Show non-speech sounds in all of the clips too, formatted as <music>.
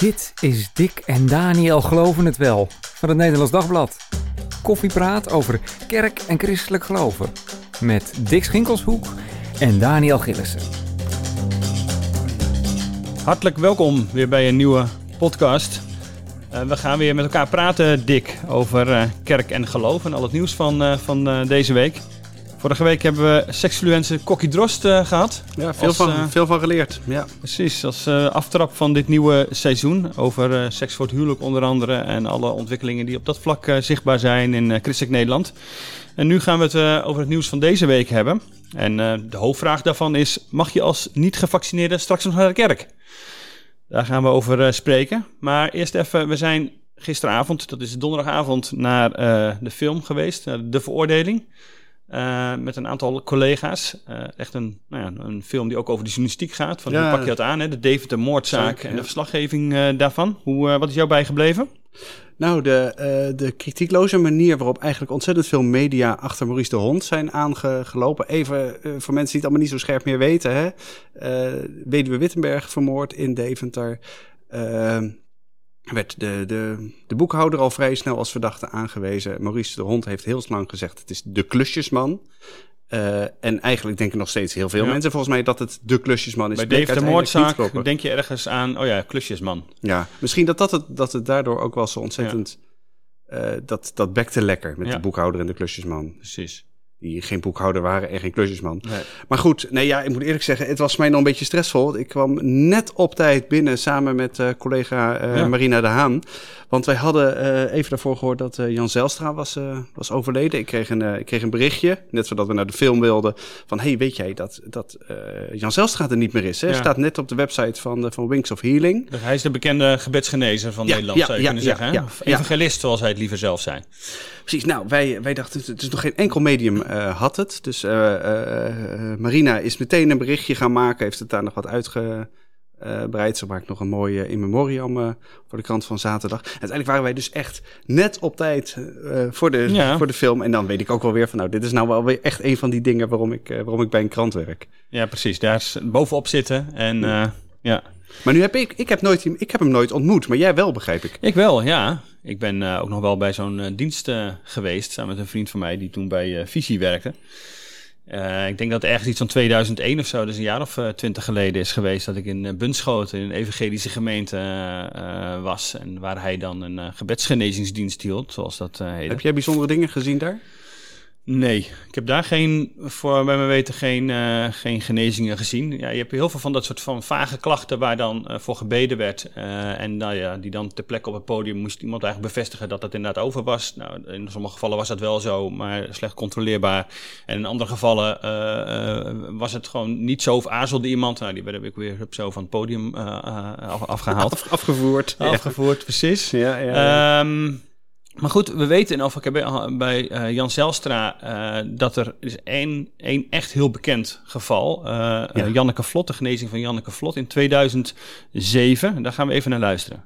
Dit is Dick en Daniel Geloven het Wel van het Nederlands Dagblad. Koffiepraat over kerk en christelijk geloven. Met Dick Schinkelshoek en Daniel Gillissen. Hartelijk welkom weer bij een nieuwe podcast. Uh, we gaan weer met elkaar praten, Dick, over uh, kerk en geloof en al het nieuws van, uh, van deze week. Vorige week hebben we seksulense Kokkie Drost gehad. Ja, veel, als, van, veel van geleerd. Ja. Precies, als aftrap van dit nieuwe seizoen over seks voor het huwelijk onder andere en alle ontwikkelingen die op dat vlak zichtbaar zijn in christelijk Nederland. En nu gaan we het over het nieuws van deze week hebben. En de hoofdvraag daarvan is, mag je als niet gevaccineerde straks nog naar de kerk? Daar gaan we over uh, spreken. Maar eerst even, we zijn gisteravond, dat is donderdagavond, naar uh, de film geweest, De Veroordeling. Uh, met een aantal collega's. echt een, nou ja, een film die ook over de journalistiek gaat. Van, ja, hoe pak je dat aan? Hè? De Deventer moordzaak en de verslaggeving daarvan. Hoe, wat is jou bijgebleven? Nou, de, de kritiekloze manier waarop eigenlijk ontzettend veel media achter Maurice de Hond zijn aangelopen. Even voor mensen die het allemaal niet zo scherp meer weten. Hè? Weduwe Wittenberg vermoord in Deventer. Werd de, de, de boekhouder al vrij snel als verdachte aangewezen. Maurice de Hond heeft heel lang gezegd: het is de klusjesman. Uh, en eigenlijk denken nog steeds heel veel mensen volgens mij dat het de klusjesman is. Bij Dave de moordzaak denk je ergens aan, oh ja, klusjesman. Ja, misschien dat, dat, het, dat het daardoor ook wel zo ontzettend... Ja. Uh, dat, dat bekte lekker met ja. de boekhouder en de klusjesman. Precies die geen boekhouder waren en geen klusjesman. Nee. Maar goed, nee, ja, ik moet eerlijk zeggen, het was mij nog een beetje stressvol. Ik kwam net op tijd binnen samen met uh, collega uh, ja. Marina de Haan. Want wij hadden uh, even daarvoor gehoord dat Jan Zelstra was, was overleden. Ik kreeg, een, ik kreeg een berichtje, net voordat we naar de film wilden, van hey, weet jij dat, dat Jan Zelstra er niet meer is? Hè? Ja. Staat net op de website van, van Wings of Healing. Dus hij is de bekende gebedsgenezer van Nederland, zou je kunnen zeggen. Ja, evangelist, zoals hij het liever zelf zijn. Precies, nou, wij, wij dachten, het is nog geen enkel medium had het. Dus uh, uh, Marina is meteen een berichtje gaan maken, heeft het daar nog wat uitgebreid. Ze maakt nog een mooie in memoriam voor de krant van zaterdag. uiteindelijk waren wij dus echt net op tijd voor, de, ja. voor de film. En dan weet ik ook wel weer van, nou, dit is nou wel weer echt een van die dingen waarom ik, waarom ik bij een krant werk. Ja, precies. Daar is bovenop zitten en ja. ja. Maar nu heb ik, ik heb, nooit, ik heb hem nooit ontmoet, maar jij wel, begrijp ik. Ik wel, ja. Ik ben uh, ook nog wel bij zo'n uh, dienst uh, geweest, samen met een vriend van mij die toen bij Visie werkte. ik denk dat ergens iets van 2001 of zo, dus een jaar of twintig geleden is geweest, dat ik in Bunschoten, in een evangelische gemeente was. En waar hij dan een gebedsgenezingsdienst hield, zoals dat heet. Heb jij bijzondere dingen gezien daar? Nee, ik heb daar geen, voor bij mijn weten geen, uh, geen genezingen gezien. Ja, je hebt heel veel van dat soort van vage klachten waar dan uh, voor gebeden werd. Uh, en nou ja, die dan ter plekke op het podium moest iemand eigenlijk bevestigen dat dat inderdaad over was. Nou, in sommige gevallen was dat wel zo, maar slecht controleerbaar. En in andere gevallen was het gewoon niet zo of aarzelde iemand. Nou, die werd ik weer zo van het podium af, afgehaald. Af, afgevoerd. Afgevoerd, ja. precies. Ja, ja, ja. Um, maar goed, we weten in Alpha bij, bij uh, Jan Zelstra uh, dat er is één, één echt heel bekend geval. Uh, ja. Janneke Vlot, de genezing van Janneke Vlot in 2007. Daar gaan we even naar luisteren.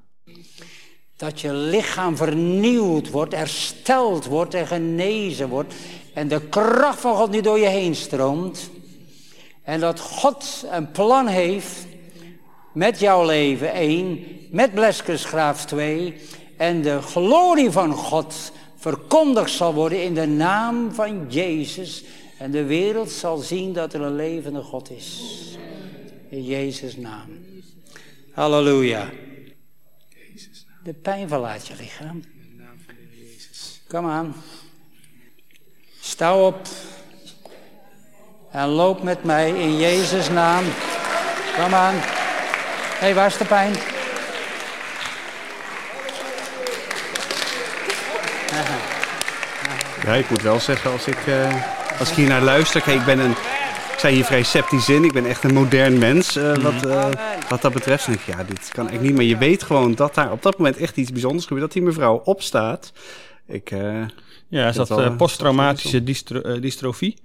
Dat je lichaam vernieuwd wordt, hersteld wordt en genezen wordt. En de kracht van God nu door je heen stroomt. En dat God een plan heeft met jouw leven, één. Met Bleskersgraaf, twee en de glorie van God verkondigd zal worden in de naam van Jezus. En de wereld zal zien dat er een levende God is. In Jezus' naam. Halleluja. De pijn verlaat je lichaam. Kom aan. Sta op. En loop met mij in Jezus' naam. Kom aan. Hé, hey, waar is de pijn? Ja, ik moet wel zeggen, als ik, uh, als ik hier naar luister... Kijk, ik ben een... Ik zei hier vrij sceptisch in. Ik ben echt een modern mens uh, wat, uh, wat dat betreft. denk ik, ja, dit kan echt niet. Maar je weet gewoon dat daar op dat moment echt iets bijzonders gebeurt. Dat die mevrouw opstaat. Ik, ja, ze had posttraumatische dystro dystrofie.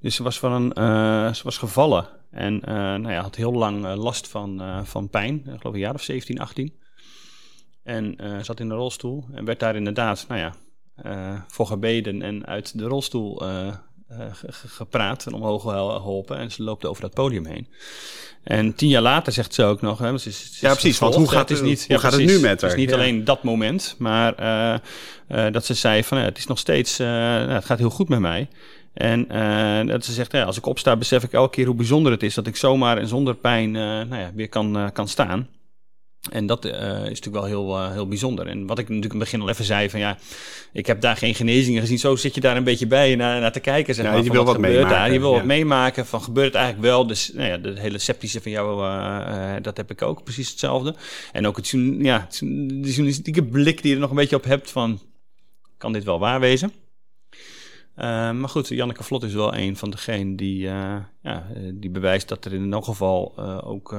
Dus ze was, van een, ze was gevallen. En nou ja, had heel lang last van, van pijn. Ik geloof een jaar of 17, 18. En zat in een rolstoel. En werd daar inderdaad, nou ja, voor gebeden en uit de rolstoel uh, gepraat en omhoog geholpen. En ze loopt over dat podium heen. En tien jaar later zegt ze ook nog... Hè, ze is, ja, precies. Want hoe gaat het, niet, hoe ja, gaat het nu met haar? Het is niet alleen dat moment, maar dat ze zei van... het is nog steeds... Nou, het gaat heel goed met mij. En dat ze zegt, ja, als ik opsta, besef ik elke keer hoe bijzonder het is dat ik zomaar en zonder pijn nou ja, weer kan, kan staan. En dat is natuurlijk wel heel, heel bijzonder. En wat ik natuurlijk in het begin al even zei: van ja, ik heb daar geen genezingen gezien. Zo zit je daar een beetje bij naar, naar te kijken. Zeg maar, je wil wat, meemaken. Daar. Je wil wat meemaken van gebeurt het eigenlijk wel. Dus nou ja, de hele sceptische van jou, dat heb ik ook precies hetzelfde. En ook het, ja, de journalistieke blik die je er nog een beetje op hebt van, kan dit wel waar wezen? Uh, maar goed, Janneke Vlot is wel een van degenen die, uh, ja, die bewijst dat er in elk geval uh, ook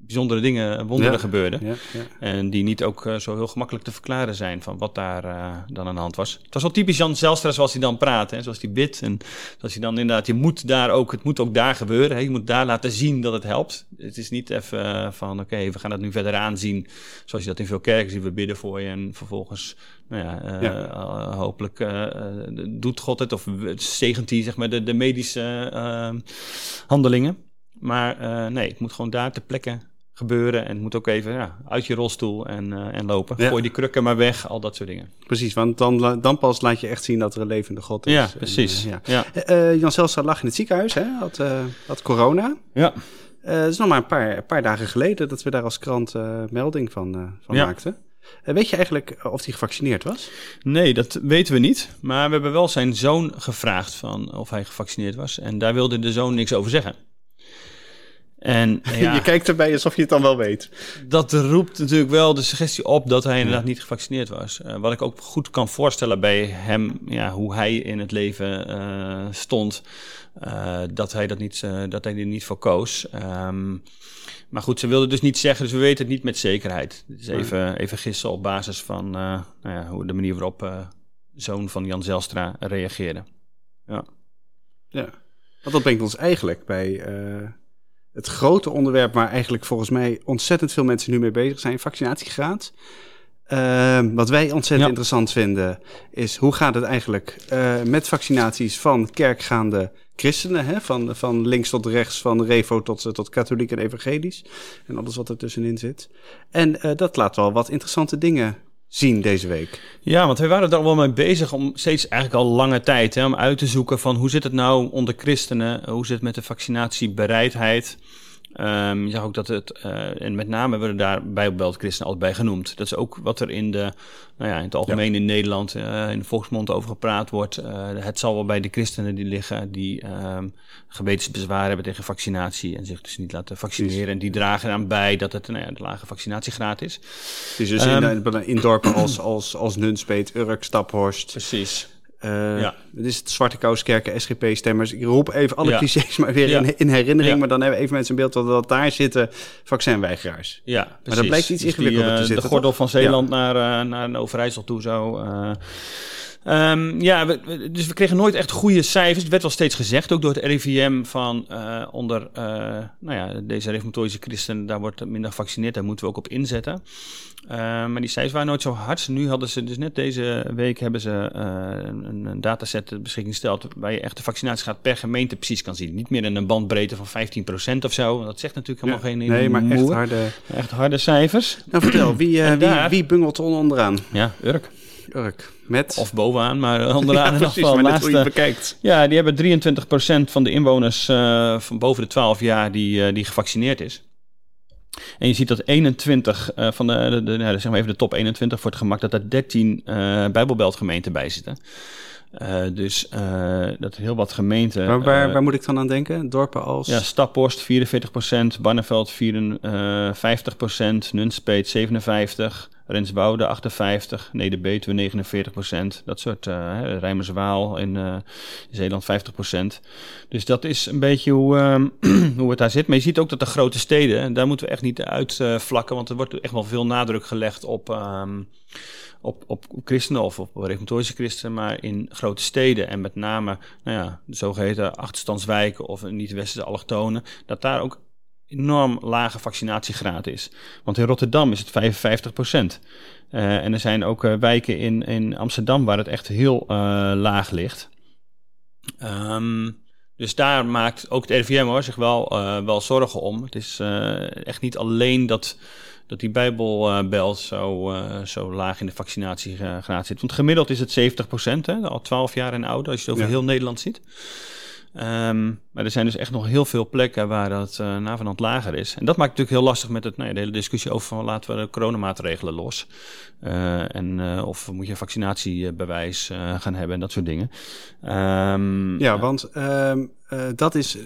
bijzondere dingen, wonderen gebeurden. Ja, ja. En die niet ook uh, zo heel gemakkelijk te verklaren zijn van wat daar uh, dan aan de hand was. Het was wel typisch Jan Zelstra zoals hij dan praat, hè, zoals hij bidt. En zoals hij dan inderdaad, je moet daar ook, het moet ook daar gebeuren. Hè, je moet daar laten zien dat het helpt. Het is niet even uh, van oké, okay, we gaan dat nu verder aanzien. Zoals je dat in veel kerken ziet, we bidden voor je en vervolgens, nou ja, ja. hopelijk doet God het of zegent hij zeg maar de, de medische handelingen. Maar nee, het moet gewoon daar ter plekke gebeuren. En het moet ook even ja, uit je rolstoel en, uh, en lopen. Ja. Gooi die krukken maar weg, al dat soort dingen. Precies, want dan, dan pas laat je echt zien dat er een levende God is. Ja, precies. En, uh, ja. Uh, Jan Zelstra lag in het ziekenhuis, hè? Had, had corona. Ja. Het is nog maar een paar, een paar dagen geleden dat we daar als krant melding van, van ja. maakten. weet je eigenlijk of hij gevaccineerd was? Nee, dat weten we niet. Maar we hebben wel zijn zoon gevraagd van of hij gevaccineerd was. En daar wilde de zoon niks over zeggen. En, <laughs> ja, je kijkt erbij alsof je het dan wel weet. Dat roept natuurlijk wel de suggestie op dat hij inderdaad niet gevaccineerd was. Uh, wat ik ook goed kan voorstellen bij hem, ja, hoe hij in het leven uh, stond, uh, dat hij dat niet, dat hij er niet voor koos. Um, maar goed, ze wilde dus niet zeggen, dus we weten het niet met zekerheid. Dus even, even gissen op basis van nou ja, hoe de manier waarop zoon van Jan Zelstra reageerde. Ja. Ja, want dat brengt ons eigenlijk bij het grote onderwerp waar eigenlijk volgens mij ontzettend veel mensen nu mee bezig zijn, vaccinatiegraad. Uh, wat wij ontzettend interessant vinden, is hoe gaat het eigenlijk uh, met vaccinaties van kerkgaande christenen, hè? Van, van links tot rechts, van revo tot, tot katholiek en evangelisch. En alles wat er tussenin zit. En uh, dat laat wel wat interessante dingen zien deze week. Ja, want wij waren er wel mee bezig om steeds eigenlijk al lange tijd hè, om uit te zoeken van hoe zit het nou onder christenen, hoe zit het met de vaccinatiebereidheid. Um, je zag ook dat het, uh, en met name we daar bijbelt christenen altijd bij genoemd. Dat is ook wat er in, de, nou ja, in het algemeen in Nederland uh, in de volksmond over gepraat wordt. Uh, het zal wel bij de christenen die liggen, die um, gewetensbezwaren hebben tegen vaccinatie en zich dus niet laten vaccineren. En die dragen eraan bij dat het nou ja, de lage vaccinatiegraad is. Het is dus um, in, in dorpen als, als, als Nunspeet, Urk, Staphorst. Precies. Uh, ja. Het is het Zwarte Kouskerken, SGP-stemmers. Ik roep even alle ja. clichés maar weer in, in, herinnering. Maar dan hebben we even mensen in beeld dat, dat daar zitten vaccinweigeraars. Ja, precies. Maar dat blijkt iets dus ingewikkelder te uh, zitten. De gordel van Zeeland naar, uh, naar Overijssel toe zo. Um, ja, we, dus we kregen nooit echt goede cijfers. Het werd wel steeds gezegd, ook door het RIVM, van uh, onder uh, nou ja, deze reformatorische christenen, daar wordt minder gevaccineerd, daar moeten we ook op inzetten. Uh, maar die cijfers waren nooit zo hard. Nu hadden ze dus net deze week hebben ze een, een dataset ter beschikking gesteld waar je echt de vaccinatiegraad per gemeente precies kan zien. Niet meer in een bandbreedte van 15% of zo. Dat zegt natuurlijk helemaal ja, geen Nee, maar echt harde... echt harde cijfers. Nou vertel, wie, wie, wie bungelt onderaan? Ja, Urk. Urk. Met? Of bovenaan, maar onderaan ja, precies, maar hoe je bekijkt. Ja, die hebben 23% van de inwoners uh, van boven de 12 jaar die, uh, die gevaccineerd is. En je ziet dat 21 uh, van de, de, de, nou, zeg maar even de top 21 voor het gemak, dat er 13 Bijbelbeltgemeenten bij zitten. Uh, dus uh, dat heel wat gemeenten. Waar, waar, uh, waar, moet ik dan aan denken? Dorpen als. Ja, Staphorst 44%, Barneveld 54%, Nunspeet 57%, Renswoude 58, Nederbetuwe 49 procent. Dat soort, Rijmerswaal in, Zeeland 50 procent. Dus dat is een beetje hoe, uh, <clears throat> hoe het daar zit. Maar je ziet ook dat de grote steden, daar moeten we echt niet uitvlakken, want er wordt echt wel veel nadruk gelegd op... Um, op, op christenen of op reformatorische christenen, maar in grote steden en met name nou ja, de zogeheten achterstandswijken of niet-westerse allochtonen, dat daar ook enorm lage vaccinatiegraad is. Want in Rotterdam is het 55 procent. Uh, en er zijn ook uh, wijken in, in Amsterdam waar het echt heel uh, laag ligt. Um, dus daar maakt ook de RIVM hoor, zich wel, wel zorgen om. Het is echt niet alleen dat, dat die Bijbelbelt zo, uh, zo laag in de vaccinatiegraad zit. Want gemiddeld is het 70 procent, al 12 jaar en ouder, als je het over ja. heel Nederland ziet. Um, maar er zijn dus echt nog heel veel plekken waar dat uh, navenant lager is. En dat maakt het natuurlijk heel lastig met het, nou ja, de hele discussie over van laten we de coronamaatregelen los. Uh, en uh, of moet je vaccinatiebewijs gaan hebben en dat soort dingen. Um, ja, want um, dat is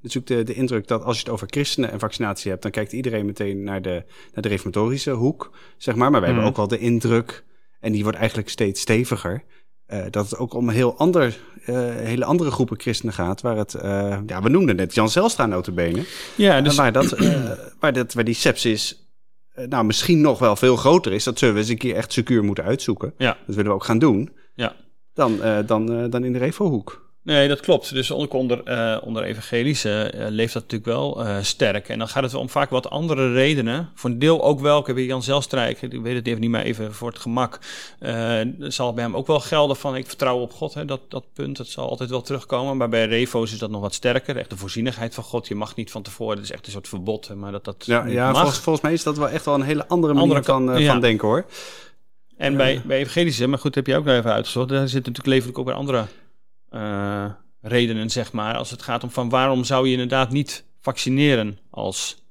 natuurlijk de, de indruk dat als je het over christenen en vaccinatie hebt, dan kijkt iedereen meteen naar de, naar de reformatorische hoek, zeg maar. Maar wij mm. hebben ook wel de indruk, en die wordt eigenlijk steeds steviger uh, dat het ook om een heel ander, uh, hele andere groepen christenen gaat. Waar het, uh, ja, we noemden net Jan Zelstra notabene. Ja, dus... Waar, dat, waar, dat, waar die sepsis nou, misschien nog wel veel groter is. Dat zullen we eens een keer echt secuur moeten uitzoeken. Ja. Dat willen we ook gaan doen. Ja. Dan, dan, dan in de Revo-hoek. Nee, dat klopt. Dus onder, onder, uh, onder evangelische uh, leeft dat natuurlijk wel uh, sterk. En dan gaat het om vaak wat andere redenen. Voor een deel ook wel. Ik heb Jan Zelstrijk, ik weet het even niet meer even voor het gemak. zal bij hem ook wel gelden van ik vertrouw op God. Hè, dat, dat punt, dat zal altijd wel terugkomen. Maar bij Revo's is dat nog wat sterker. Echt de voorzienigheid van God. Je mag niet van tevoren, het is echt een soort verbod. Maar dat dat ja, ja volgens, volgens, mij is dat wel echt wel een hele andere manier andere, van, ja. van denken hoor. En bij, bij evangelische, maar goed, heb je ook nog even uitgezocht. Daar zit natuurlijk levelijk ook weer andere uh, redenen, zeg maar. Als het gaat om van waarom zou je inderdaad niet vaccineren als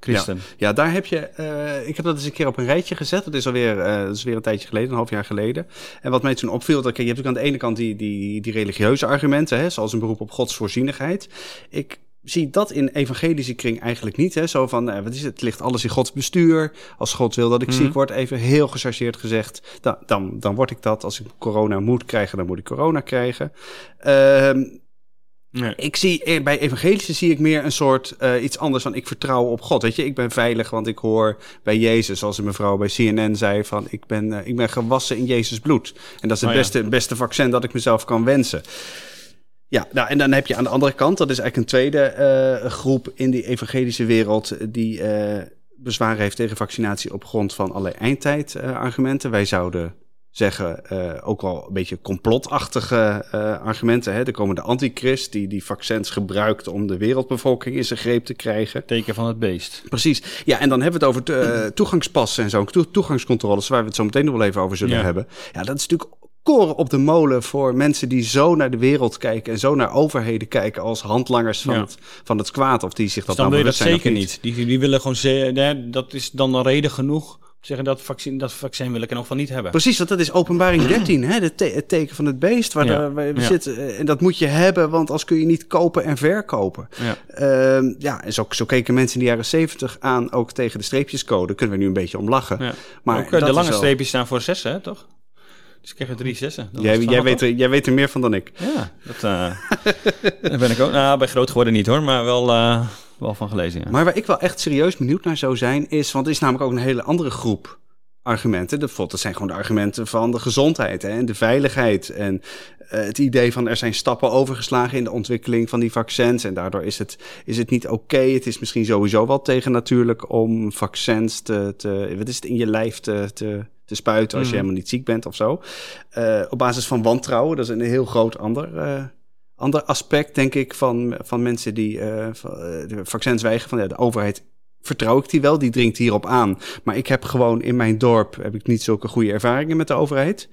christen. Ja, daar heb je. Uh, ik heb dat eens een keer op een rijtje gezet. Dat is alweer, uh, dat is weer een tijdje geleden, een half jaar geleden. En wat mij toen opviel, dat je hebt ook aan de ene kant die, die, die religieuze argumenten, hè, zoals een beroep op Gods voorzienigheid. Ik zie dat in evangelische kring eigenlijk niet. Hè? Zo van, uh, wat is het? het ligt alles in Gods bestuur. Als God wil dat ik mm ziek word, even heel gechargeerd gezegd, dan, dan, dan word ik dat. Als ik corona moet krijgen, dan moet ik corona krijgen. Uh, Nee. Ik zie eh, bij evangelische zie ik meer een soort uh, iets anders van ik vertrouw op God. Weet je, ik ben veilig, want ik hoor bij Jezus, zoals een mevrouw bij CNN zei, van ik ben, uh, ik ben gewassen in Jezus bloed. En dat is het oh, beste, ja. beste vaccin dat ik mezelf kan wensen. Ja, nou, en dan heb je aan de andere kant, dat is eigenlijk een tweede uh, groep in die evangelische wereld die uh, bezwaar heeft tegen vaccinatie op grond van allerlei eindtijdargumenten. Wij zouden zeggen uh, ook wel een beetje complotachtige argumenten. Hè? Er komen de antichrist die die vaccins gebruikt om de wereldbevolking in zijn greep te krijgen. Teken van het beest. Precies. Ja, en dan hebben we het over toegangspassen en zo, toegangscontroles, waar we het zo meteen nog wel even over zullen ja. hebben. Ja, dat is natuurlijk koren op de molen voor mensen die zo naar de wereld kijken en zo naar overheden kijken als handlangers van, het, van het kwaad. Of die zich dat dus dan wil je dat zeker niet. Die, die willen gewoon zeggen, dat is dan een reden genoeg zeggen dat vaccin, dat vaccin wil ik er nog van niet hebben. Precies, want dat is openbaring 13, hè, te het teken van het beest waar, ja. we ja. zitten. En dat moet je hebben, want als kun je niet kopen en verkopen. Ja, uh, ja en zo, zo keken mensen in de jaren 70 aan, ook tegen de streepjescode. Kunnen we nu een beetje om lachen. Maar ook de lange streepjes staan voor zes, hè, toch? Dus ik krijg er drie zessen. Jij, jij, weet er, jij weet er meer van dan ik. Ja, dat <laughs> uh, ben ik ook. Nou, bij groot geworden niet hoor, maar wel, uh, wel van gelezen. Ja. Maar waar ik wel echt serieus benieuwd naar zou zijn, is, want er is namelijk ook een hele andere groep argumenten. Dat, dat zijn gewoon de argumenten van de gezondheid hè, en de veiligheid. En uh, het idee van er zijn stappen overgeslagen in de ontwikkeling van die vaccins. En daardoor is het, is het niet oké. Okay. Het is misschien sowieso wel tegen natuurlijk om vaccins te, te wat is het, in je lijf te, te te spuiten als je mhm. helemaal niet ziek bent of zo. Uh, op basis van wantrouwen, dat is een heel groot ander, uh, ander aspect, denk ik, van, van mensen die uh, de vaccins weigeren. Van ja, de overheid vertrouw ik die wel, die dringt hierop aan. Maar ik heb gewoon in mijn dorp heb ik niet zulke goede ervaringen met de overheid.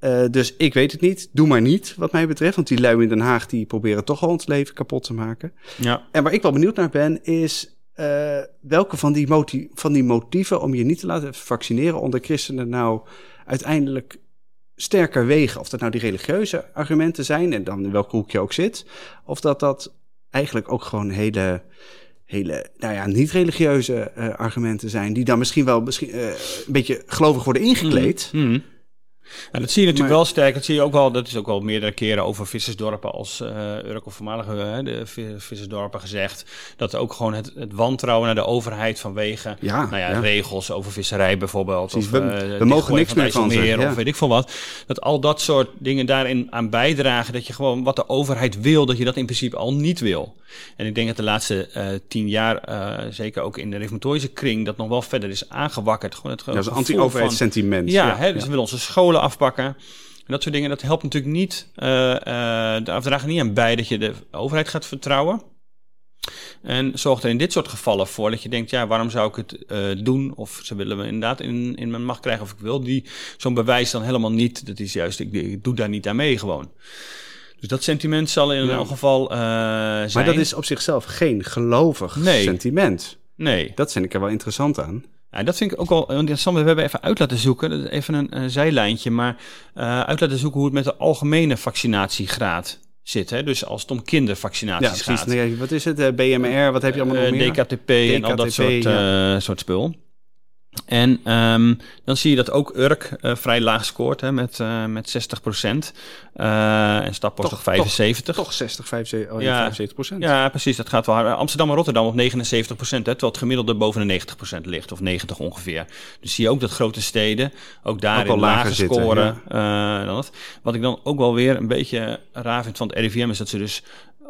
Uh, dus ik weet het niet. Doe maar niet, wat mij betreft. Want die lui in Den Haag die proberen toch al ons leven kapot te maken. Ja. En waar ik wel benieuwd naar ben, is uh, welke van die, van die motieven om je niet te laten vaccineren onder christenen nou uiteindelijk sterker wegen? Of dat nou die religieuze argumenten zijn en dan in welk hoek je ook zit. Of dat dat eigenlijk ook gewoon hele, hele nou ja, niet-religieuze uh, argumenten zijn. Die dan misschien wel misschien, uh, een beetje gelovig worden ingekleed. Mm. Nou, dat zie je natuurlijk wel sterk. Dat zie je ook wel. Dat is ook wel meerdere keren over vissersdorpen als uh, Urk of voormalige uh, de vissersdorpen gezegd. Dat ook gewoon het, het wantrouwen naar de overheid vanwege ja, nou ja, ja. regels over visserij bijvoorbeeld. Precies, of, uh, we, mogen niks meer van zeggen. Of weet ik veel wat. Dat al dat soort dingen daarin aan bijdragen. Dat je gewoon wat de overheid wil, dat je dat in principe al niet wil. En ik denk dat de laatste uh, tien jaar, zeker ook in de reformatorische kring, dat nog wel verder is aangewakkerd. Gewoon het ja, dat is anti-overheidssentiment. Ja, ja, hè, dus we willen onze scholen afpakken. En dat soort dingen, dat helpt natuurlijk niet, uh, uh, de afdragen niet aan bij dat je de overheid gaat vertrouwen. En zorgt er in dit soort gevallen voor dat je denkt, ja, waarom zou ik het uh, doen? Of ze willen me inderdaad in, in mijn macht krijgen of ik wil. Die, zo'n bewijs dan helemaal niet. Dat is juist, ik, ik doe daar niet aan mee gewoon. Dus dat sentiment zal in ja. elk geval uh, zijn. Maar dat is op zichzelf geen gelovig nee. sentiment. Nee. Dat vind ik er wel interessant aan. Ja, dat vind ik ook wel interessant. We hebben even uit laten zoeken, even een, een zijlijntje, maar uh, uit laten zoeken hoe het met de algemene vaccinatiegraad zit. Hè? Dus als het om kindervaccinaties ja, precies. gaat. Nee, wat is het? Uh, BMR, wat heb je allemaal nog meer? DKTP, DKTP en al dat soort, ja. uh, soort spul. En um, dan zie je dat ook Urk uh, vrij laag scoort hè, met, uh, met 60 procent. Uh, en Staphorst nog 75. Toch, toch 60, 75, oh, ja, 75 procent. Ja, precies. Dat gaat wel hard. Amsterdam en Rotterdam op 79 procent. Terwijl het gemiddelde boven de 90 procent ligt. Of 90 ongeveer. Dus zie je ook dat grote steden ook daarin ook lager zitten, scoren. Ja. dan dat. Wat ik dan ook wel weer een beetje raar vind van het RIVM is dat ze dus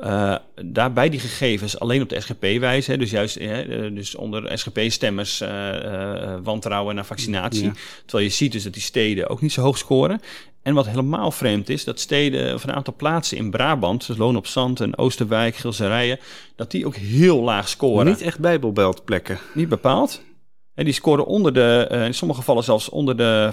uh, daarbij die gegevens alleen op de SGP wijzen. Dus juist uh, dus onder SGP-stemmers uh, wantrouwen naar vaccinatie. Ja. Terwijl je ziet dus dat die steden ook niet zo hoog scoren. En wat helemaal vreemd is, dat steden of een aantal plaatsen in Brabant, zoals Loon op Zand en Oosterwijk, Gilserijen, dat die ook heel laag scoren. Niet echt bijbelbeltplekken. Niet bepaald. En die scoren onder de, uh, in sommige gevallen zelfs onder de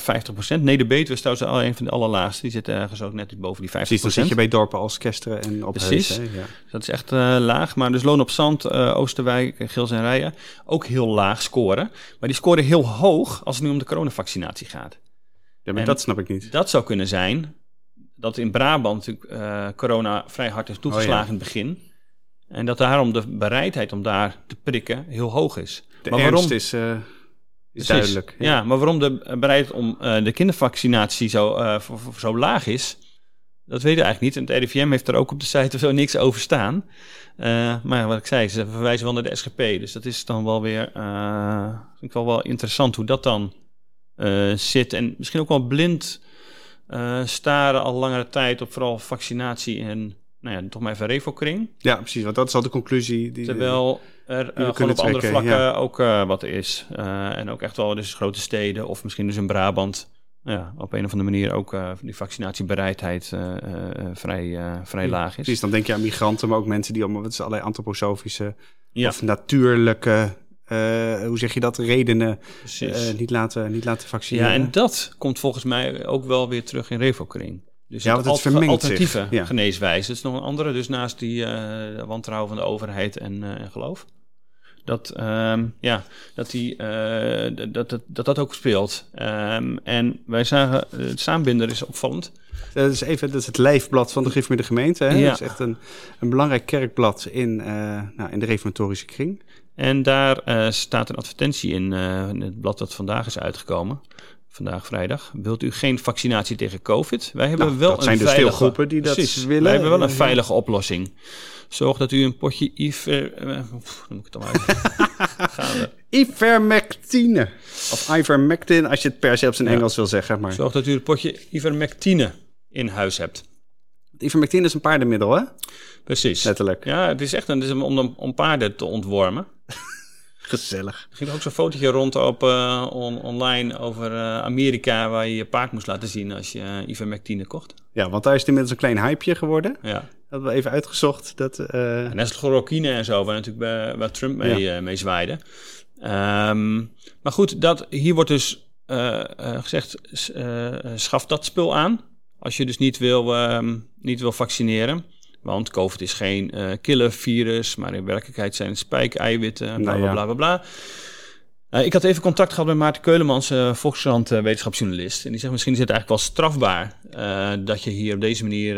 50%. Neder-Betuwe is trouwens al een van de allerlaagste. Die zit ergens ook net boven die 50%. Precies, dan zit je bij dorpen als Kesteren en op Precies, Heus, ja. dat is echt uh, laag. Maar dus Loon op Zand, uh, Oosterwijk, Gils en Rijen ook heel laag scoren. Maar die scoren heel hoog als het nu om de coronavaccinatie gaat. Ja, maar en dat snap ik niet. Dat zou kunnen zijn dat in Brabant natuurlijk corona vrij hard heeft toegeslagen oh, ja. in het begin. En dat daarom de bereidheid om daar te prikken heel hoog is. De maar waarom... is... Is duidelijk. Ja. ja. maar waarom de bereid om uh, de kindervaccinatie zo, uh, voor, voor zo laag is, dat weten we eigenlijk niet. En het RIVM heeft er ook op de site of zo niks over staan. Uh, maar wat ik zei, ze verwijzen wel naar de SGP. Dus dat is dan wel weer, vind ik wel, wel interessant hoe dat dan zit. En misschien ook wel blind staren al langere tijd op vooral vaccinatie en nou ja, toch maar even Revokring. Ja, precies, want dat is al de conclusie. Die, Terwijl er uh, gewoon op andere vlakken ja. ook uh, wat is. Uh, en ook echt wel dus grote steden of misschien dus in Brabant. Ja, op een of andere manier ook die vaccinatiebereidheid vrij, vrij laag is. Precies, dan denk je aan migranten, maar ook mensen die allemaal, wat is allerlei antroposofische ja. of natuurlijke hoe zeg je dat, redenen niet, laten, niet laten vaccineren. Ja, en dat komt volgens mij ook wel weer terug in Revokring. Dus ja, het, het alternatieve ja. geneeswijze. Dat is nog een andere, dus naast die uh, wantrouwen van de overheid en, uh, en geloof. Dat, um, ja, dat, die, uh, dat, dat, dat dat ook speelt. Um, en wij zagen, het saambinder is opvallend. Dat is even dat is het lijfblad van de Gereformeerde Gemeente. Hè? Ja. Dat is echt een, een belangrijk kerkblad in, nou, in de reformatorische kring. En daar staat een advertentie in, in het blad dat vandaag is uitgekomen vandaag vrijdag. Wilt u geen vaccinatie tegen COVID? Wij hebben nou, wel dat een zijn dus veilige, veel groepen die dat precies, willen. Wij hebben wel een veilige oplossing. Zorg dat u een potje iver... Uh, noem ik het dan uit. <laughs> Ivermectine. Of ivermectin, als je het per se op zijn ja. Engels wil zeggen. Maar. Zorg dat u een potje ivermectine in huis hebt. Ivermectine is een paardenmiddel, hè? Precies. Letterlijk. Ja, het is echt een, het is om, om paarden te ontwormen. <laughs> Gezellig. Er ging ook zo'n fotootje rond op uh, on, online over uh, Amerika... waar je je paard moest laten zien als je uh, ivermectine kocht. Ja, want daar is het inmiddels een klein hypeje geworden. Ja. Dat hebben we even uitgezocht. Dat, en net als chloroquine en zo, waar natuurlijk bij, waar Trump mee, ja. mee zwaaide. Um, maar goed, dat, hier wordt dus gezegd, schaf dat spul aan... als je dus niet wil, um, niet wil vaccineren... Want COVID is geen uh, killer virus, maar in werkelijkheid zijn het spijkeiwitten, bla bla bla bla. bla. Uh, ik had even contact gehad met Maarten Keulemans, uh, Volkskrant uh, wetenschapsjournalist. En die zegt misschien is het eigenlijk wel strafbaar dat je hier op deze manier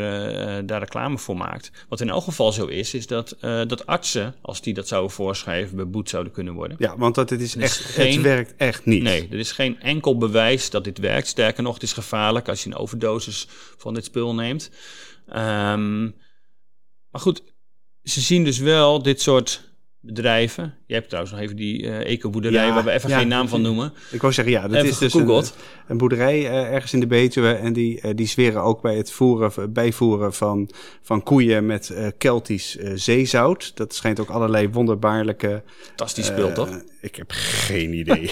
daar reclame voor maakt. Wat in elk geval zo is, is dat, dat artsen, als die dat zouden voorschrijven, beboet zouden kunnen worden. Ja, want dat het, is echt, is geen, het werkt echt niet. Nee, er is geen enkel bewijs dat dit werkt. Sterker nog, het is gevaarlijk als je een overdosis van dit spul neemt. Um, maar goed, ze zien dus wel dit soort bedrijven. Je hebt trouwens nog even die uh, eco-boerderij, ja, waar we even ja, geen naam van noemen. Ik wou zeggen, ja, dat is dus een, een, boerderij uh, ergens in de Betuwe. En die, uh, die zweren ook bij het voeren, bijvoeren van, van koeien met Keltisch zeezout. Dat schijnt ook allerlei wonderbaarlijke... Fantastisch speel, toch? Ik heb geen idee.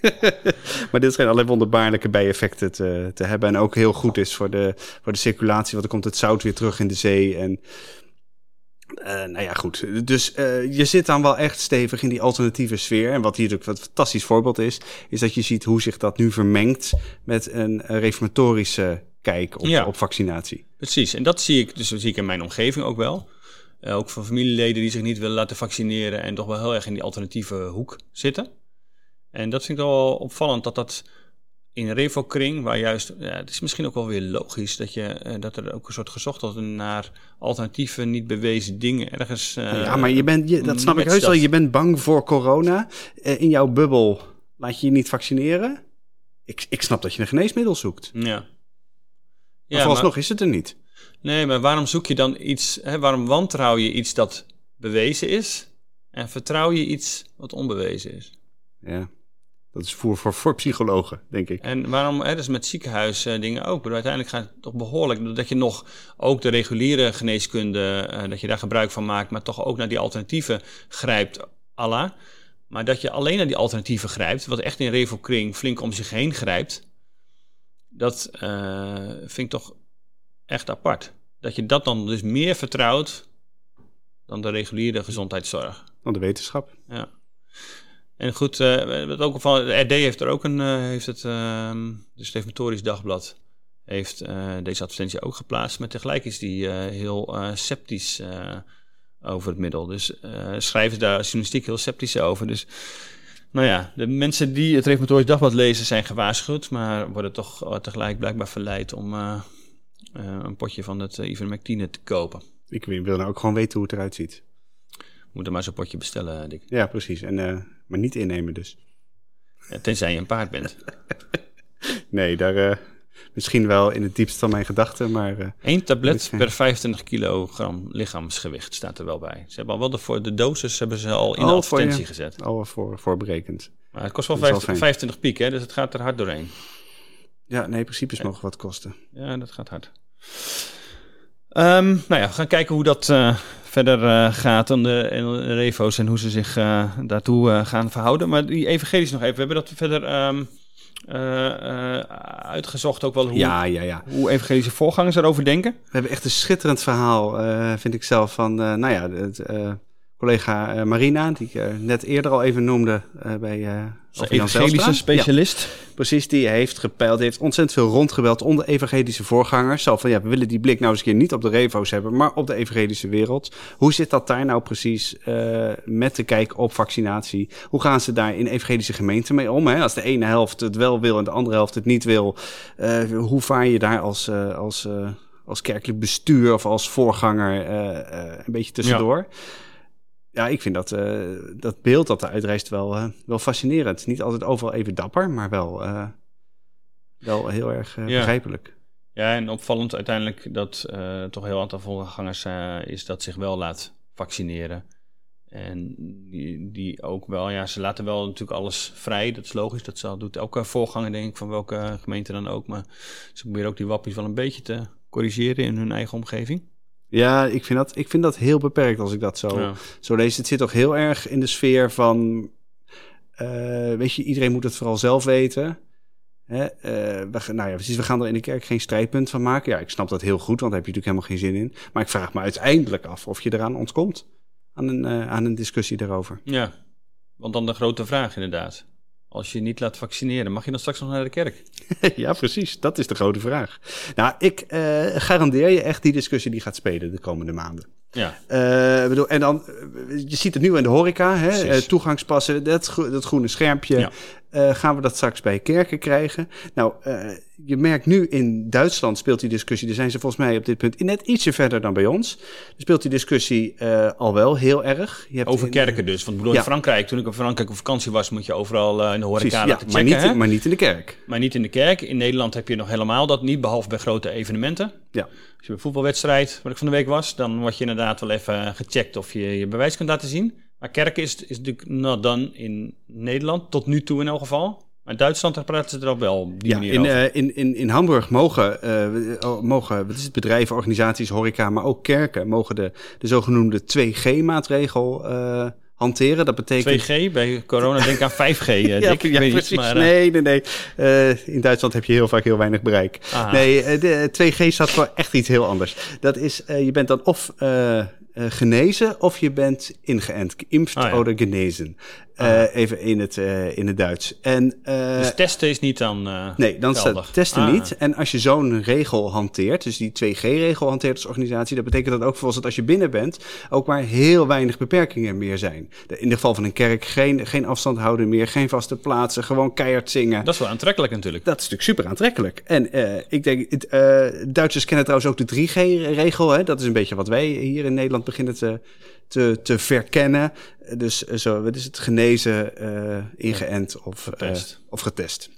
<laughs> maar dit schijnt allerlei wonderbaarlijke bijeffecten te, te hebben. En ook heel goed is voor de, voor de circulatie. Want er komt het zout weer terug in de zee. En uh, nou ja, goed. Dus uh, je zit dan wel echt stevig in die alternatieve sfeer. En wat hier natuurlijk een fantastisch voorbeeld is, is dat je ziet hoe zich dat nu vermengt met een reformatorische kijk op, ja. op vaccinatie. Precies, en dat zie ik, dus dat zie ik in mijn omgeving ook wel. Uh, ook van familieleden die zich niet willen laten vaccineren en toch wel heel erg in die alternatieve hoek zitten. En dat vind ik wel opvallend dat dat in een revokring, waar juist, ja, het is misschien ook wel weer logisch dat, je, uh, dat er ook een soort gezocht wordt naar alternatieve, niet bewezen dingen ergens. Uh, ja, maar je bent, je, dat snap ik heus wel, je bent bang voor corona. Uh, in jouw bubbel laat je je niet vaccineren. Ik, ik snap dat je een geneesmiddel zoekt. Ja. Maar ja, vooralsnog is het er niet. Nee, maar waarom zoek je dan iets, hè, waarom wantrouw je iets dat bewezen is en vertrouw je iets wat onbewezen is? Ja. Dat is voor, voor, voor psychologen, denk ik. En waarom, hè, dus met ziekenhuisdingen ook. Maar uiteindelijk gaat het toch behoorlijk dat je nog ook de reguliere geneeskunde, uh, dat je daar gebruik van maakt, maar toch ook naar die alternatieven grijpt, Allah. Maar dat je alleen naar die alternatieven grijpt, wat echt in Revokring flink om zich heen grijpt, dat uh, vind ik toch echt apart. Dat je dat dan dus meer vertrouwt dan de reguliere gezondheidszorg. Dan de wetenschap. Ja. En goed, uh, wat ook van, de RD heeft er ook een, uh, heeft het, uh, dus het Dagblad heeft uh, deze advertentie ook geplaatst. Maar tegelijk is die heel sceptisch over het middel. Dus schrijven daar journalistiek heel sceptisch over. Dus nou ja, de mensen die het Reformatorisch Dagblad lezen zijn gewaarschuwd, maar worden toch tegelijk blijkbaar verleid om een potje van het ivermectine te kopen. Ik wil nou ook gewoon weten hoe het eruit ziet. Moet er maar zo'n potje bestellen, Dick. Ja, precies. En, uh, maar niet innemen dus. Ja, tenzij je een paard bent. <laughs> nee, daar uh, misschien wel in het diepst van mijn gedachten, maar... Uh, Eén tablet per 25 kilogram lichaamsgewicht staat er wel bij. Ze hebben al wel de, voor de dosis hebben ze al in de advertentie gezet. Al voor, voor berekend. Maar het kost wel 50, 25 piek, hè, dus het gaat er hard doorheen. Ja, nee, principes mogen wat kosten. Ja, dat gaat hard. Um, nou ja, we gaan kijken hoe dat uh, verder uh, gaat aan de, de, revo's en hoe ze zich uh, daartoe uh, gaan verhouden. Maar die evangelisch nog even. We hebben dat verder um, uitgezocht ook wel hoe, ja, ja, ja. hoe evangelische voorgangers erover denken. We hebben echt een schitterend verhaal, vind ik zelf, van nou ja, het, collega Marina, die ik net eerder al even noemde bij evangelische specialist. Ja, precies, die heeft gepeild, die heeft ontzettend veel rondgebeld onder evangelische voorgangers. Zo van, ja, we willen die blik nou eens een keer niet op de revo's hebben, maar op de evangelische wereld. Hoe zit dat daar nou precies uh, met de kijk op vaccinatie? Hoe gaan ze daar in evangelische gemeenten mee om? Hè? Als de ene helft het wel wil en de andere helft het niet wil, uh, hoe vaar je daar als, uh, als, als kerkelijk bestuur of als voorganger een beetje tussendoor? Ja. Ja, ik vind dat, uh, dat beeld dat eruit reist wel, uh, wel fascinerend. Niet altijd overal even dapper, maar wel, uh, wel heel erg ja. begrijpelijk. Ja, en opvallend uiteindelijk dat toch een heel aantal voorgangers is dat zich wel laat vaccineren. En die, die ook wel, ja, ze laten wel natuurlijk alles vrij. Dat is logisch. Dat zal, doet elke voorganger, denk ik, van welke gemeente dan ook. Maar ze proberen ook die wappies wel een beetje te corrigeren in hun eigen omgeving. Ja, ik vind dat, ik vind dat heel beperkt als ik dat zo, ja. zo lees. Het zit toch heel erg in de sfeer van... Uh, weet je, iedereen moet het vooral zelf weten. Hè? Uh, we, nou ja, precies, we gaan er in de kerk geen strijdpunt van maken. Ja, ik snap dat heel goed, want daar heb je natuurlijk helemaal geen zin in. Maar ik vraag me uiteindelijk af of je eraan ontkomt. Aan een, uh, aan een discussie daarover. Ja, want dan de grote vraag inderdaad. Als je niet laat vaccineren, mag je dan straks nog naar de kerk? <laughs> ja, precies. Dat is de grote vraag. Nou, ik uh, garandeer je echt die discussie die gaat spelen de komende maanden. Ja. Uh, bedoel, en dan, je ziet het nu in de horeca, hè, uh, toegangspassen, dat, dat groene schermpje. Ja. Uh, gaan we dat straks bij kerken krijgen? Nou, je merkt nu in Duitsland speelt die discussie, daar zijn ze volgens mij op dit punt net ietsje verder dan bij ons. Speelt die discussie al wel heel erg. Je hebt Over in, kerken dus, want bedoel, ja. in Frankrijk, toen ik in Frankrijk op vakantie was, moet je overal in de horeca Precies, ja, maar, niet, maar niet in de kerk. Maar niet in de kerk. In Nederland heb je nog helemaal dat niet, behalve bij grote evenementen. Ja. Als je bij een voetbalwedstrijd, wat ik van de week was, dan word je inderdaad wel even gecheckt of je je bewijs kunt laten zien. Maar kerken is, is natuurlijk not done in Nederland, tot nu toe in elk geval. Maar in Duitsland praten ze er ook wel die ja, manier in, over. Uh, in, in, in Hamburg mogen, uh, mogen wat is het, bedrijven, organisaties, horeca, maar ook kerken... mogen de, de zogenoemde 2G-maatregel uh, hanteren. Dat betekent... 2G bij corona, denk aan 5G. Uh, <laughs> ja, ja, precies. maar, uh... Nee, nee, nee. Uh, in Duitsland heb je heel vaak heel weinig bereik. Nee, de 2G staat voor echt iets heel anders. Dat is, je bent dan of genezen of je bent ingeënt. Geïmpft oh, ja. oder genezen. Uh, even in het, uh, in het Duits. En, uh, dus testen is niet dan. nee, dan staat testen ah. niet. En als je zo'n regel hanteert, dus die 2G-regel hanteert als organisatie, dat betekent dat ook volgens dat als je binnen bent, ook maar heel weinig beperkingen meer zijn. In het geval van een kerk, geen, geen afstand houden meer, geen vaste plaatsen, gewoon keihard zingen. Dat is wel aantrekkelijk natuurlijk. Dat is natuurlijk super aantrekkelijk. En ik denk, het, Duitsers kennen trouwens ook de 3G-regel. Dat is een beetje wat wij hier in Nederland beginnen te te, te verkennen. Dus eh, zo, wat is het? Genezen, uh, ingeënt of getest. Uh, of getest.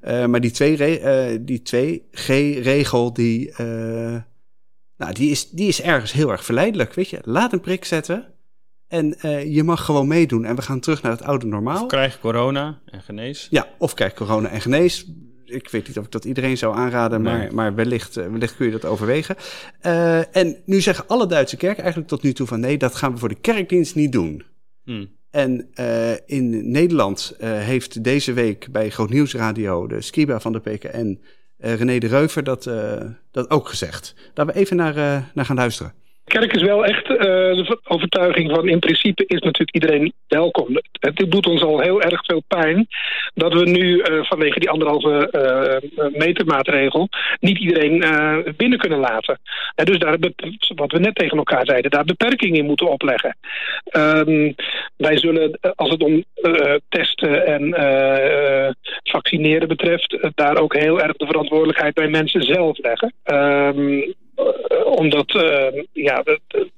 Maar die 2G-regel, die 2G die, nou, die, is, die is ergens heel erg verleidelijk. Weet je, laat een prik zetten. En je mag gewoon meedoen. En we gaan terug naar het oude normaal. Of krijg corona en genees. Ja, of krijg corona en genees ik weet niet of ik dat iedereen zou aanraden, maar, maar wellicht, eh, wellicht kun je dat overwegen. Uh, en nu zeggen alle Duitse kerken eigenlijk tot nu toe van nee, dat gaan we voor de kerkdienst niet doen. Hmm. En uh, in Nederland heeft deze week bij Groot Nieuwsradio de Skiba van de PKN, René de Reuver, dat, dat ook gezegd. Laten we even naar, naar gaan luisteren kerk is wel echt uh, de overtuiging van in principe is natuurlijk iedereen welkom. Het doet ons al heel erg veel pijn dat we nu uh, vanwege die anderhalve uh, meter maatregel niet iedereen binnen kunnen laten. En dus daar, wat we net tegen elkaar zeiden, daar beperkingen in moeten opleggen. Um, wij zullen, als het om testen en vaccineren betreft, daar ook heel erg de verantwoordelijkheid bij mensen zelf leggen. Uh, omdat, uh, ja,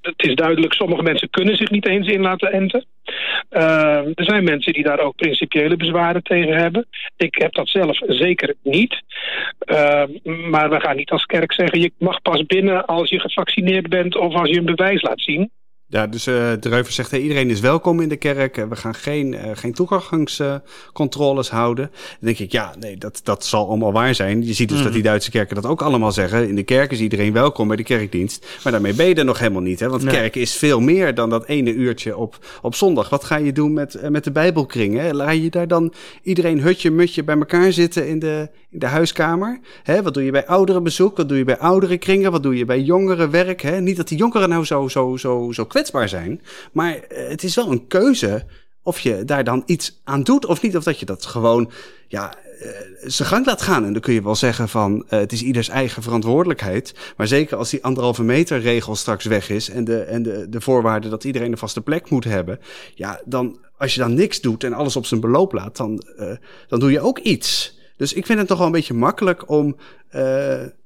het, is duidelijk, sommige mensen kunnen zich niet eens in laten enten. Uh, er zijn mensen die daar ook principiële bezwaren tegen hebben. Ik heb dat zelf zeker niet. maar we gaan niet als kerk zeggen, je mag pas binnen als je gevaccineerd bent of als je een bewijs laat zien. Ja, dus uh, de Reuver zegt, hey, iedereen is welkom in de kerk. We gaan geen, uh, geen toegangscontroles houden. Dan denk ik, ja, nee, dat, dat zal allemaal waar zijn. Je ziet dus dat mhm. die Duitse kerken dat ook allemaal zeggen. In de kerk is iedereen welkom bij de kerkdienst. Maar daarmee ben je er nog helemaal niet. Hè? Want nee. kerk is veel meer dan dat ene uurtje op, op zondag. Wat ga je doen met, met de bijbelkring? Hè? Laat je daar dan iedereen hutje, mutje bij elkaar zitten in de, in de huiskamer? Hè? Wat doe je bij ouderenbezoek? Wat doe je bij ouderenkringen? Wat doe je bij jongerenwerk? Hè? Niet dat die jongeren nou zo, zo, zo, zo zijn. Maar eh, het is wel een keuze of je daar dan iets aan doet of niet. Of dat je dat gewoon ja, uh, zijn gang laat gaan. En dan kun je wel zeggen van uh, het is ieders eigen verantwoordelijkheid. Maar zeker als die anderhalve meter regel straks weg is en de, en de, de voorwaarde dat iedereen een vaste plek moet hebben. Ja, dan als je dan niks doet en alles op zijn beloop laat, dan, dan doe je ook iets. Dus ik vind het toch wel een beetje makkelijk om uh,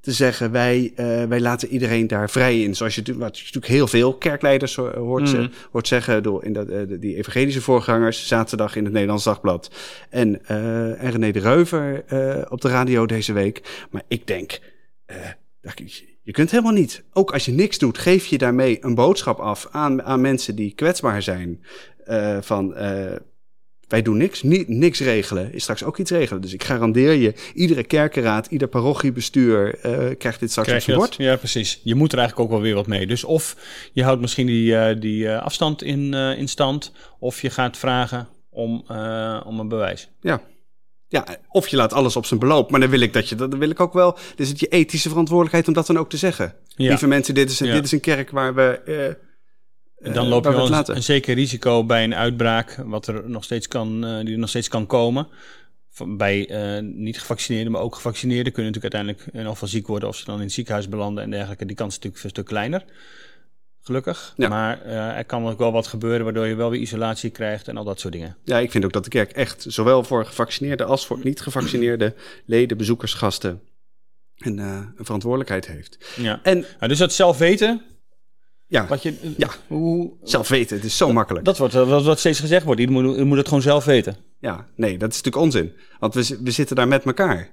te zeggen: wij, uh, wij laten iedereen daar vrij in. Zoals je, wat je natuurlijk heel veel kerkleiders hoort, mm. hoort zeggen door in dat, uh, die evangelische voorgangers, zaterdag in het Nederlands Dagblad. En, en René de Reuver op de radio deze week. Maar ik denk. Je kunt helemaal niet. Ook als je niks doet, geef je daarmee een boodschap af aan, aan mensen die kwetsbaar zijn. Van wij doen niks, niks regelen, is straks ook iets regelen. Dus ik garandeer je, iedere kerkenraad, ieder parochiebestuur uh, krijgt dit straks Krijg op bord. Ja, precies. Je moet er eigenlijk ook wel weer wat mee. Dus of je houdt misschien die, uh, die uh, afstand in, in stand, of je gaat vragen om, om een bewijs. Ja. Ja, of je laat alles op zijn beloop. Maar dan wil ik dat je, dan wil ik ook wel. Dus is het je ethische verantwoordelijkheid om dat dan ook te zeggen. Ja. Lieve mensen, dit is, een, ja. dit is een kerk waar we dan loop je wel een, een, zeker risico bij een uitbraak, wat er nog steeds kan, uh, die er nog steeds kan komen. Bij uh, niet gevaccineerden, maar ook gevaccineerden kunnen natuurlijk uiteindelijk of ziek worden of ze dan in het ziekenhuis belanden en dergelijke. Die kans is natuurlijk een stuk kleiner. Gelukkig. Ja. Maar uh, er kan ook wel wat gebeuren waardoor je wel weer isolatie krijgt en al dat soort dingen. Ja, ik vind ook dat de kerk echt zowel voor gevaccineerde als voor niet gevaccineerde leden, bezoekers, gasten een, uh, een verantwoordelijkheid heeft. Ja. En, ja, dus dat zelf weten, ja, wat je, ja. Hoe, zelf weten. Het is zo makkelijk. Dat wordt wat, wat steeds gezegd wordt. Je moet, je moet het gewoon zelf weten. Ja, nee, dat is natuurlijk onzin. Want we, we zitten daar met elkaar.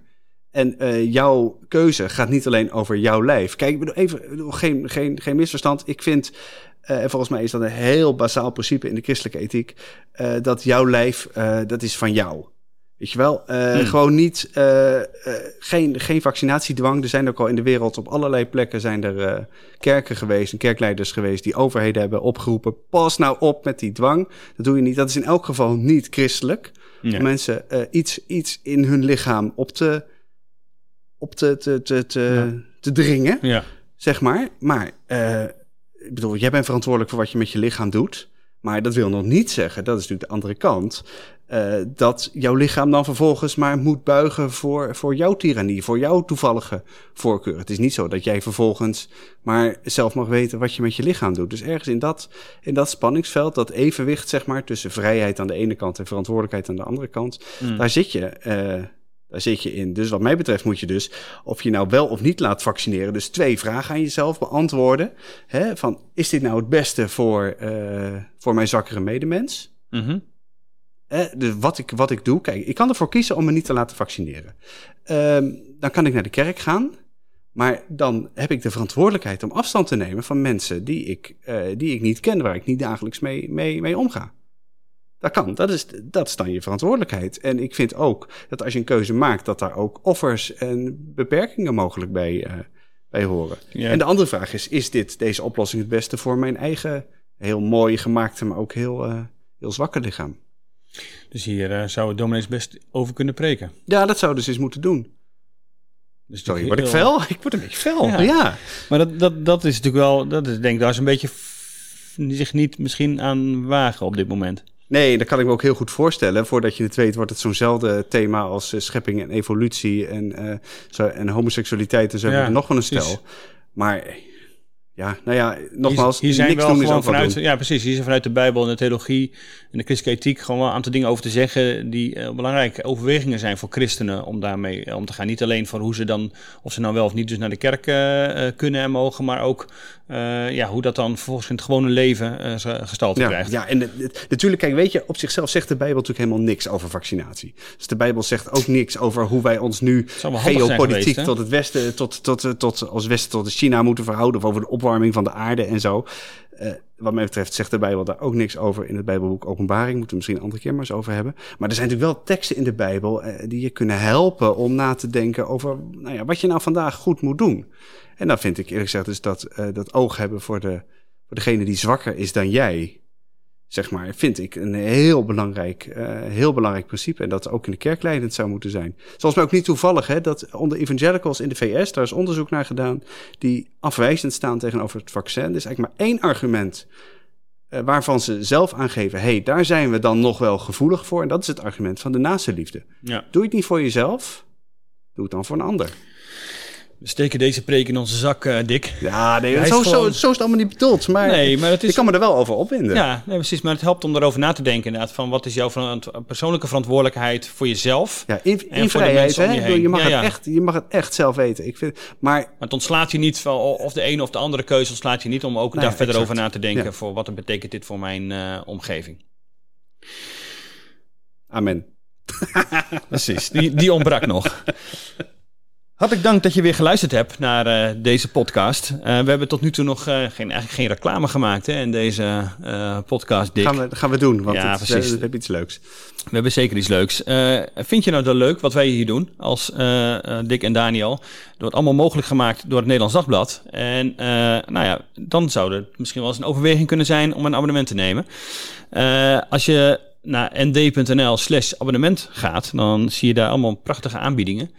En uh, jouw keuze gaat niet alleen over jouw lijf. Kijk, even, geen, geen, geen misverstand. Ik vind, uh, en volgens mij is dat een heel basaal principe in de christelijke ethiek, uh, dat jouw lijf, dat is van jou. Weet je wel, uh, gewoon niet, uh, uh, geen, geen vaccinatiedwang. Er zijn ook al in de wereld op allerlei plekken zijn er kerken geweest en kerkleiders geweest die overheden hebben opgeroepen. Pas nou op met die dwang. Dat doe je niet. Dat is in elk geval niet christelijk. Om mensen iets, iets in hun lichaam op te, op te, te, te, te, ja. te dringen, ja. zeg maar. Maar ik bedoel, jij bent verantwoordelijk voor wat je met je lichaam doet. Maar dat wil nog niet zeggen, dat is natuurlijk de andere kant, uh, dat jouw lichaam dan vervolgens maar moet buigen voor, voor jouw tirannie, voor jouw toevallige voorkeur. Het is niet zo dat jij vervolgens maar zelf mag weten wat je met je lichaam doet. Dus ergens in dat, in dat spanningsveld, dat evenwicht zeg maar, tussen vrijheid aan de ene kant en verantwoordelijkheid aan de andere kant, mm. daar zit je. Uh, daar zit je in. Dus wat mij betreft moet je dus, of je nou wel of niet laat vaccineren, dus twee vragen aan jezelf beantwoorden. Hè, van, is dit nou het beste voor, uh, voor mijn zwakkere medemens? Mm -hmm. eh, dus wat ik, wat ik doe, kijk, ik kan ervoor kiezen om me niet te laten vaccineren. Um, dan kan ik naar de kerk gaan. Maar dan heb ik de verantwoordelijkheid om afstand te nemen van mensen die ik, uh, die ik niet ken, waar ik niet dagelijks mee, mee, mee omga. Dat kan. Dat is, dat is dan je verantwoordelijkheid. En ik vind ook dat als je een keuze maakt, dat daar ook offers en beperkingen mogelijk bij, uh, bij horen. Ja. En de andere vraag is: is dit, deze oplossing het beste voor mijn eigen heel mooi gemaakte, maar ook heel, uh, heel zwakke lichaam? Dus hier uh, zou het dominees best over kunnen preken. Ja, dat zou dus eens moeten doen. Dus Sorry, word ik fel? Ik word een beetje fel. Ja. ja. Maar dat, dat, dat is natuurlijk wel, dat is denk ik, daar is een beetje zich niet misschien aan wagen op dit moment. Nee, dat kan ik me ook heel goed voorstellen. Voordat je het weet, wordt het zo'nzelfde thema als uh, schepping en evolutie en, uh, zo, en homoseksualiteit en zo. Ja, nog wel een stel. Maar ja, nou ja, nogmaals, hier, hier zijn niks wel doen gewoon vanuit, Ja, precies. Hier zijn vanuit de Bijbel en de theologie en de christelijke ethiek gewoon wel een aantal dingen over te zeggen die uh, belangrijke overwegingen zijn voor christenen om daarmee om te gaan. Niet alleen van hoe ze dan, of ze nou wel of niet dus naar de kerk uh, kunnen en mogen, maar ook ja, hoe dat dan vervolgens in het gewone leven gestalte ja, krijgt. Ja, en natuurlijk, kijk, weet je, op zichzelf zegt de Bijbel natuurlijk helemaal niks over vaccinatie. Dus de Bijbel zegt ook niks over hoe wij ons nu geopolitiek geweest, tot het Westen, tot, tot, tot, tot als Westen tot China moeten verhouden, of over de opwarming van de aarde en zo. Uh, wat mij betreft zegt de Bijbel daar ook niks over in het Bijbelboek Openbaring. Moeten we misschien een andere keer maar eens over hebben. Maar er zijn natuurlijk wel teksten in de Bijbel uh, die je kunnen helpen om na te denken over nou ja, wat je nou vandaag goed moet doen. En dan vind ik eerlijk gezegd dus dat, uh, dat oog hebben voor, de, voor degene die zwakker is dan jij. Zeg maar, vind ik een heel belangrijk, uh, heel belangrijk principe. En dat ook in de kerk leidend zou moeten zijn. Zoals mij ook niet toevallig, hè, dat onder evangelicals in de VS, daar is onderzoek naar gedaan, die afwijzend staan tegenover het vaccin. Er is eigenlijk maar één argument uh, waarvan ze zelf aangeven: hé, hey, daar zijn we dan nog wel gevoelig voor. En dat is het argument van de naaste liefde. Ja. Doe je het niet voor jezelf, doe het dan voor een ander. We steken deze preek in onze zak, uh, Dick. Ja, nee, zo, gewoon... zo, zo, is het allemaal niet bedoeld. Maar, nee, maar het is... ik kan me er wel over opwinden. Ja, nee, precies. Maar het helpt om erover na te denken inderdaad. Van wat is jouw persoonlijke verantwoordelijkheid voor jezelf? Ja, in, in vrijheid. Hè? Je, je, mag ja, ja. Het echt, je mag het echt zelf weten. Ik vind, maar... maar het ontslaat je niet van of de ene of de andere keuze ontslaat je niet... om ook daar verder over na te denken. Voor wat betekent dit voor mijn uh, omgeving. Amen. precies, die, die ontbrak nog. <laughs> Hartelijk dank dat je weer geluisterd hebt naar uh, deze podcast. Uh, we hebben tot nu toe nog uh, geen, eigenlijk geen reclame gemaakt hè, in deze podcast, Dick. Gaan we, gaan we doen, want ja, het, precies. we hebben iets leuks. We hebben zeker iets leuks. vind je nou dat leuk wat wij hier doen als Dick en Daniel? Dat wordt allemaal mogelijk gemaakt door het Nederlands Dagblad. En nou ja, dan zou er misschien wel eens een overweging kunnen zijn om een abonnement te nemen. als je naar nd.nl slash abonnement gaat, dan zie je daar allemaal prachtige aanbiedingen.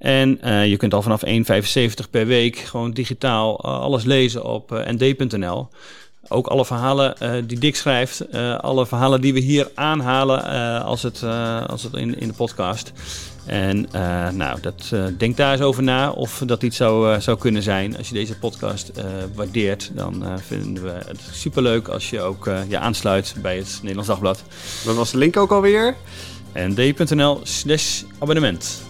En uh, je kunt al vanaf 1,75 per week gewoon digitaal uh, alles lezen op uh, nd.nl. Ook alle verhalen die Dick schrijft, alle verhalen die we hier aanhalen als het, als het in, in de podcast. En nou, dat, denk daar eens over na of dat iets zou, zou kunnen zijn. Als je deze podcast waardeert, dan vinden we het superleuk als je ook je aansluit bij het Nederlands Dagblad. Wat was de link ook alweer? nd.nl slash abonnement.